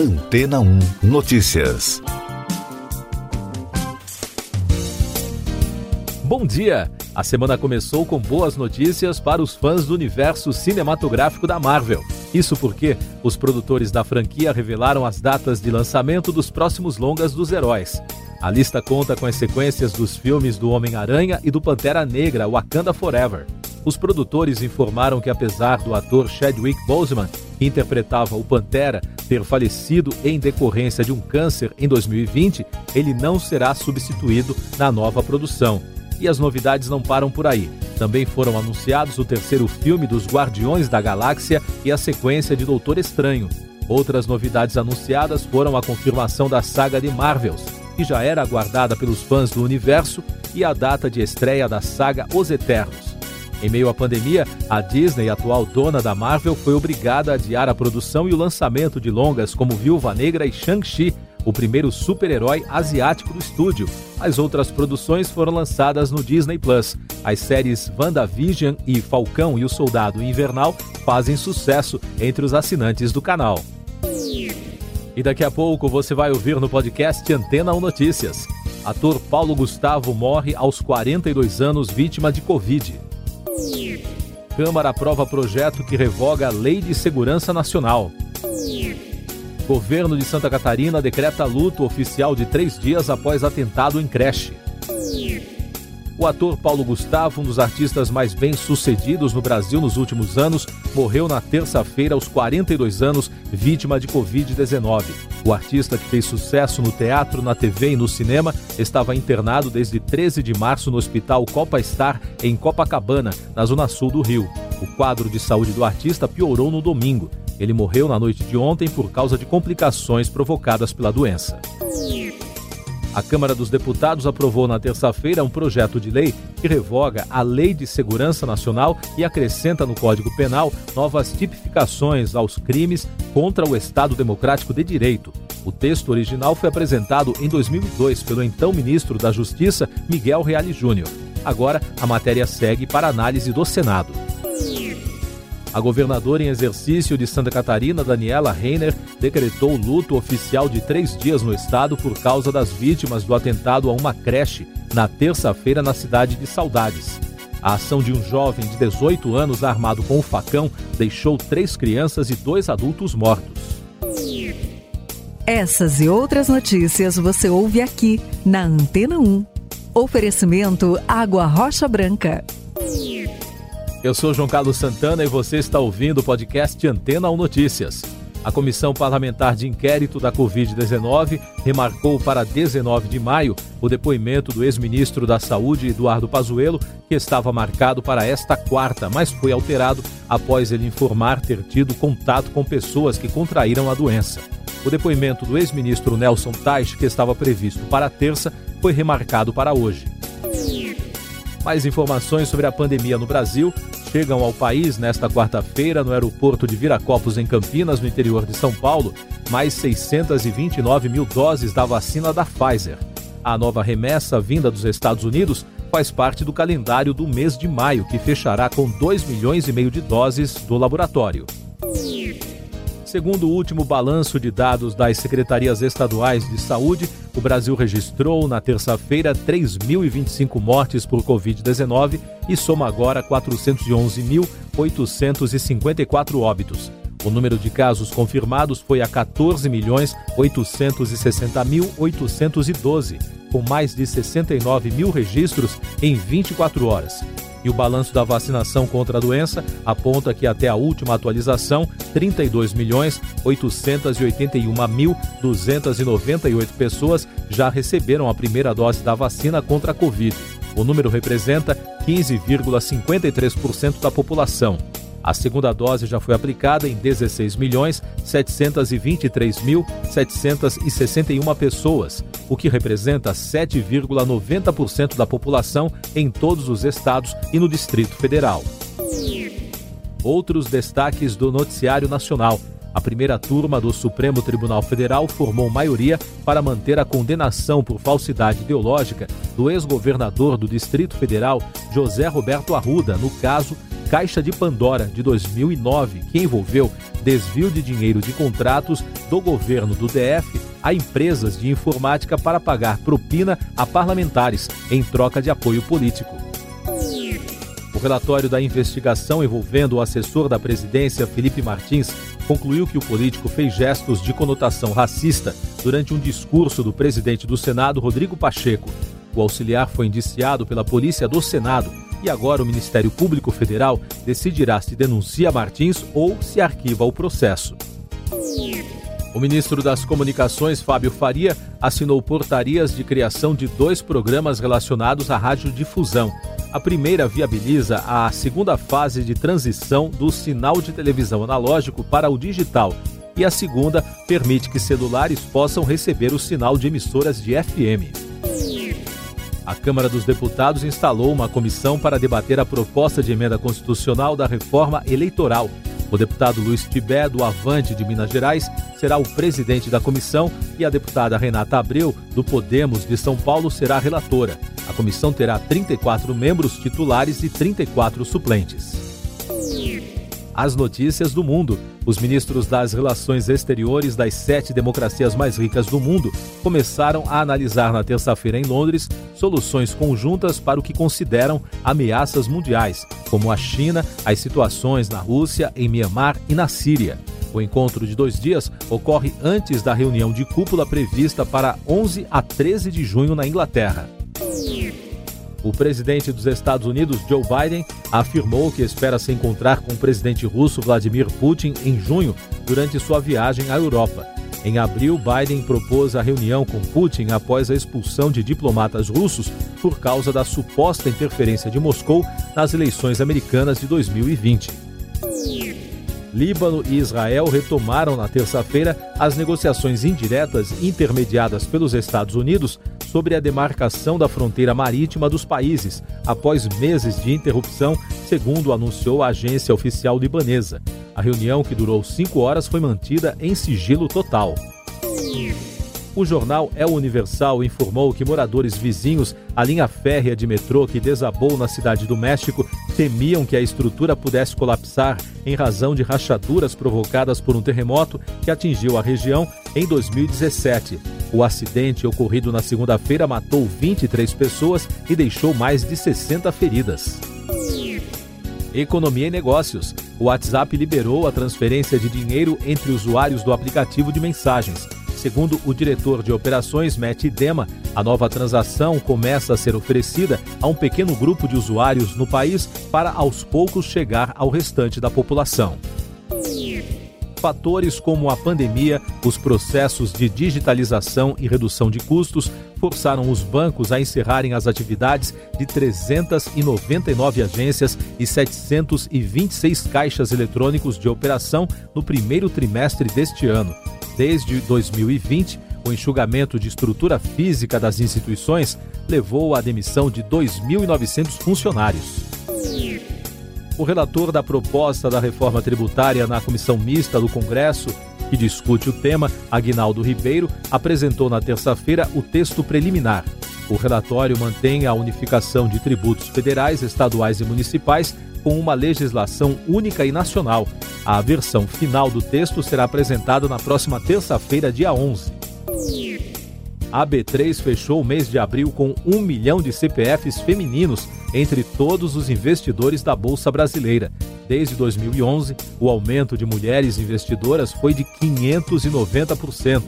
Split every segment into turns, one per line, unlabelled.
Antena 1 Notícias.
Bom dia! A semana começou com boas notícias para os fãs do universo cinematográfico da Marvel. Isso porque os produtores da franquia revelaram as datas de lançamento dos próximos longas dos heróis. A lista conta com as sequências dos filmes do Homem-Aranha e do Pantera Negra Wakanda Forever. Os produtores informaram que, apesar do ator Chadwick Boseman, que interpretava o Pantera, ter falecido em decorrência de um câncer em 2020, ele não será substituído na nova produção. E as novidades não param por aí. Também foram anunciados o terceiro filme dos Guardiões da Galáxia e a sequência de Doutor Estranho. Outras novidades anunciadas foram a confirmação da saga de Marvels, que já era aguardada pelos fãs do universo, e a data de estreia da saga Os Eternos. Em meio à pandemia, a Disney, atual dona da Marvel, foi obrigada a adiar a produção e o lançamento de longas como Viúva Negra e Shang-Chi, o primeiro super-herói asiático do estúdio. As outras produções foram lançadas no Disney Plus. As séries WandaVision e Falcão e o Soldado Invernal fazem sucesso entre os assinantes do canal. E daqui a pouco você vai ouvir no podcast Antena 1 Notícias. Ator Paulo Gustavo morre aos 42 anos vítima de Covid. Câmara aprova projeto que revoga a Lei de Segurança Nacional. Governo de Santa Catarina decreta luto oficial de três dias após atentado em creche. O ator Paulo Gustavo, um dos artistas mais bem-sucedidos no Brasil nos últimos anos, morreu na terça-feira aos 42 anos, vítima de Covid-19. O artista, que fez sucesso no teatro, na TV e no cinema, estava internado desde 13 de março no Hospital Copa Star, em Copacabana, na zona sul do Rio. O quadro de saúde do artista piorou no domingo. Ele morreu na noite de ontem por causa de complicações provocadas pela doença. A Câmara dos Deputados aprovou na terça-feira um projeto de lei que revoga a Lei de Segurança Nacional e acrescenta no Código Penal novas tipificações aos crimes contra o Estado Democrático de Direito. O texto original foi apresentado em 2002 pelo então ministro da Justiça, Miguel Reale Júnior. Agora, a matéria segue para análise do Senado. A governadora em exercício de Santa Catarina, Daniela Reiner, decretou luto oficial de três dias no estado por causa das vítimas do atentado a uma creche na terça-feira na cidade de Saudades. A ação de um jovem de 18 anos armado com um facão deixou três crianças e dois adultos mortos.
Essas e outras notícias você ouve aqui na Antena 1. Oferecimento Água Rocha Branca.
Eu sou João Carlos Santana e você está ouvindo o podcast Antena 1 Notícias. A Comissão Parlamentar de Inquérito da Covid-19 remarcou para 19 de maio o depoimento do ex-ministro da Saúde, Eduardo Pazuello, que estava marcado para esta quarta, mas foi alterado após ele informar ter tido contato com pessoas que contraíram a doença. O depoimento do ex-ministro Nelson Tais, que estava previsto para terça, foi remarcado para hoje. Mais informações sobre a pandemia no Brasil chegam ao país nesta quarta-feira no aeroporto de Viracopos, em Campinas, no interior de São Paulo, mais 629 mil doses da vacina da Pfizer. A nova remessa vinda dos Estados Unidos faz parte do calendário do mês de maio, que fechará com 2 milhões e meio de doses do laboratório. Segundo o último balanço de dados das secretarias estaduais de saúde, o Brasil registrou na terça-feira 3.025 mortes por Covid-19 e soma agora 411.854 óbitos. O número de casos confirmados foi a 14.860.812, com mais de 69 mil registros em 24 horas. E o balanço da vacinação contra a doença aponta que até a última atualização, 32 milhões 881 mil 298 pessoas já receberam a primeira dose da vacina contra a Covid. O número representa 15,53% da população. A segunda dose já foi aplicada em 16 milhões 723 mil 761 pessoas, o que representa 7,90% da população em todos os estados e no Distrito Federal. Outros destaques do noticiário nacional. A primeira turma do Supremo Tribunal Federal formou maioria para manter a condenação por falsidade ideológica do ex-governador do Distrito Federal, José Roberto Arruda, no caso Caixa de Pandora de 2009, que envolveu desvio de dinheiro de contratos do governo do DF a empresas de informática para pagar propina a parlamentares em troca de apoio político. Relatório da investigação envolvendo o assessor da presidência, Felipe Martins, concluiu que o político fez gestos de conotação racista durante um discurso do presidente do Senado, Rodrigo Pacheco. O auxiliar foi indiciado pela Polícia do Senado e agora o Ministério Público Federal decidirá se denuncia Martins ou se arquiva o processo. O ministro das Comunicações, Fábio Faria, assinou portarias de criação de dois programas relacionados à radiodifusão. A primeira viabiliza a segunda fase de transição do sinal de televisão analógico para o digital e a segunda permite que celulares possam receber o sinal de emissoras de FM. A Câmara dos Deputados instalou uma comissão para debater a proposta de emenda constitucional da reforma eleitoral. O deputado Luiz Tibé, do Avante de Minas Gerais, será o presidente da comissão e a deputada Renata Abreu, do Podemos de São Paulo, será a relatora. A comissão terá 34 membros titulares e 34 suplentes. As notícias do mundo. Os ministros das Relações Exteriores das sete democracias mais ricas do mundo começaram a analisar na terça-feira em Londres soluções conjuntas para o que consideram ameaças mundiais, como a China, as situações na Rússia, em Mianmar e na Síria. O encontro de dois dias ocorre antes da reunião de cúpula prevista para 11 a 13 de junho na Inglaterra. O presidente dos Estados Unidos, Joe Biden, afirmou que espera se encontrar com o presidente russo Vladimir Putin em junho, durante sua viagem à Europa. Em abril, Biden propôs a reunião com Putin após a expulsão de diplomatas russos por causa da suposta interferência de Moscou nas eleições americanas de 2020. Líbano e Israel retomaram na terça-feira as negociações indiretas intermediadas pelos Estados Unidos sobre a demarcação da fronteira marítima dos países, após meses de interrupção, segundo anunciou a agência oficial libanesa. A reunião, que durou cinco horas, foi mantida em sigilo total. O jornal El Universal informou que moradores vizinhos à linha férrea de metrô que desabou na cidade do México temiam que a estrutura pudesse colapsar em razão de rachaduras provocadas por um terremoto que atingiu a região em 2017. O acidente ocorrido na segunda-feira matou 23 pessoas e deixou mais de 60 feridas. Economia e Negócios. O WhatsApp liberou a transferência de dinheiro entre usuários do aplicativo de mensagens. Segundo o diretor de operações, Matt Dema, a nova transação começa a ser oferecida a um pequeno grupo de usuários no país para aos poucos chegar ao restante da população. Fatores como a pandemia, os processos de digitalização e redução de custos forçaram os bancos a encerrarem as atividades de 399 agências e 726 caixas eletrônicos de operação no primeiro trimestre deste ano. Desde 2020, o enxugamento de estrutura física das instituições levou à demissão de 2.900 funcionários. O relator da proposta da reforma tributária na comissão mista do Congresso, que discute o tema, Aguinaldo Ribeiro, apresentou na terça-feira o texto preliminar. O relatório mantém a unificação de tributos federais, estaduais e municipais com uma legislação única e nacional. A versão final do texto será apresentada na próxima terça-feira, dia 11. A B3 fechou o mês de abril com um milhão de CPFs femininos entre todos os investidores da Bolsa Brasileira. Desde 2011, o aumento de mulheres investidoras foi de 590%.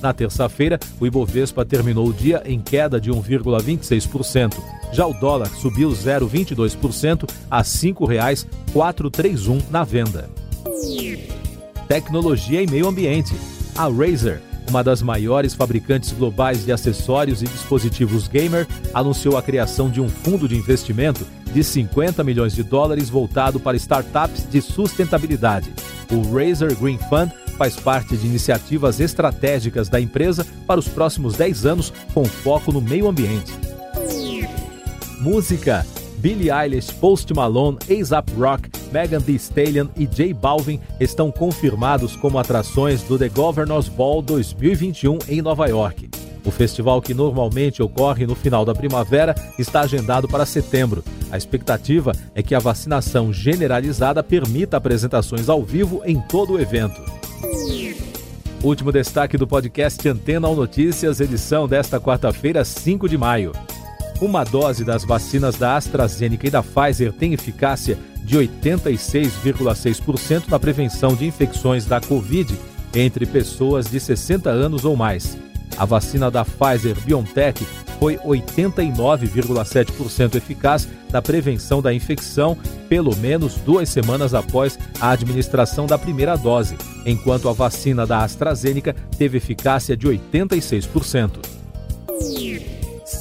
Na terça-feira, o Ibovespa terminou o dia em queda de 1,26%. Já o dólar subiu 0,22% a R$ 5,431 na venda. Tecnologia e meio ambiente. A Razer, uma das maiores fabricantes globais de acessórios e dispositivos gamer, anunciou a criação de um fundo de investimento de 50 milhões de dólares voltado para startups de sustentabilidade. O Razer Green Fund faz parte de iniciativas estratégicas da empresa para os próximos 10 anos, com foco no meio ambiente. Música Billie Eilish, Post Malone, A$AP Rock Megan Thee Stallion e J Balvin estão confirmados como atrações do The Governor's Ball 2021 em Nova York. O festival, que normalmente ocorre no final da primavera, está agendado para setembro. A expectativa é que a vacinação generalizada permita apresentações ao vivo em todo o evento. Último destaque do podcast Antena ou Notícias, edição desta quarta-feira, 5 de maio. Uma dose das vacinas da AstraZeneca e da Pfizer tem eficácia de 86,6% na prevenção de infecções da Covid entre pessoas de 60 anos ou mais. A vacina da Pfizer BioNTech foi 89,7% eficaz na prevenção da infecção, pelo menos duas semanas após a administração da primeira dose, enquanto a vacina da AstraZeneca teve eficácia de 86%.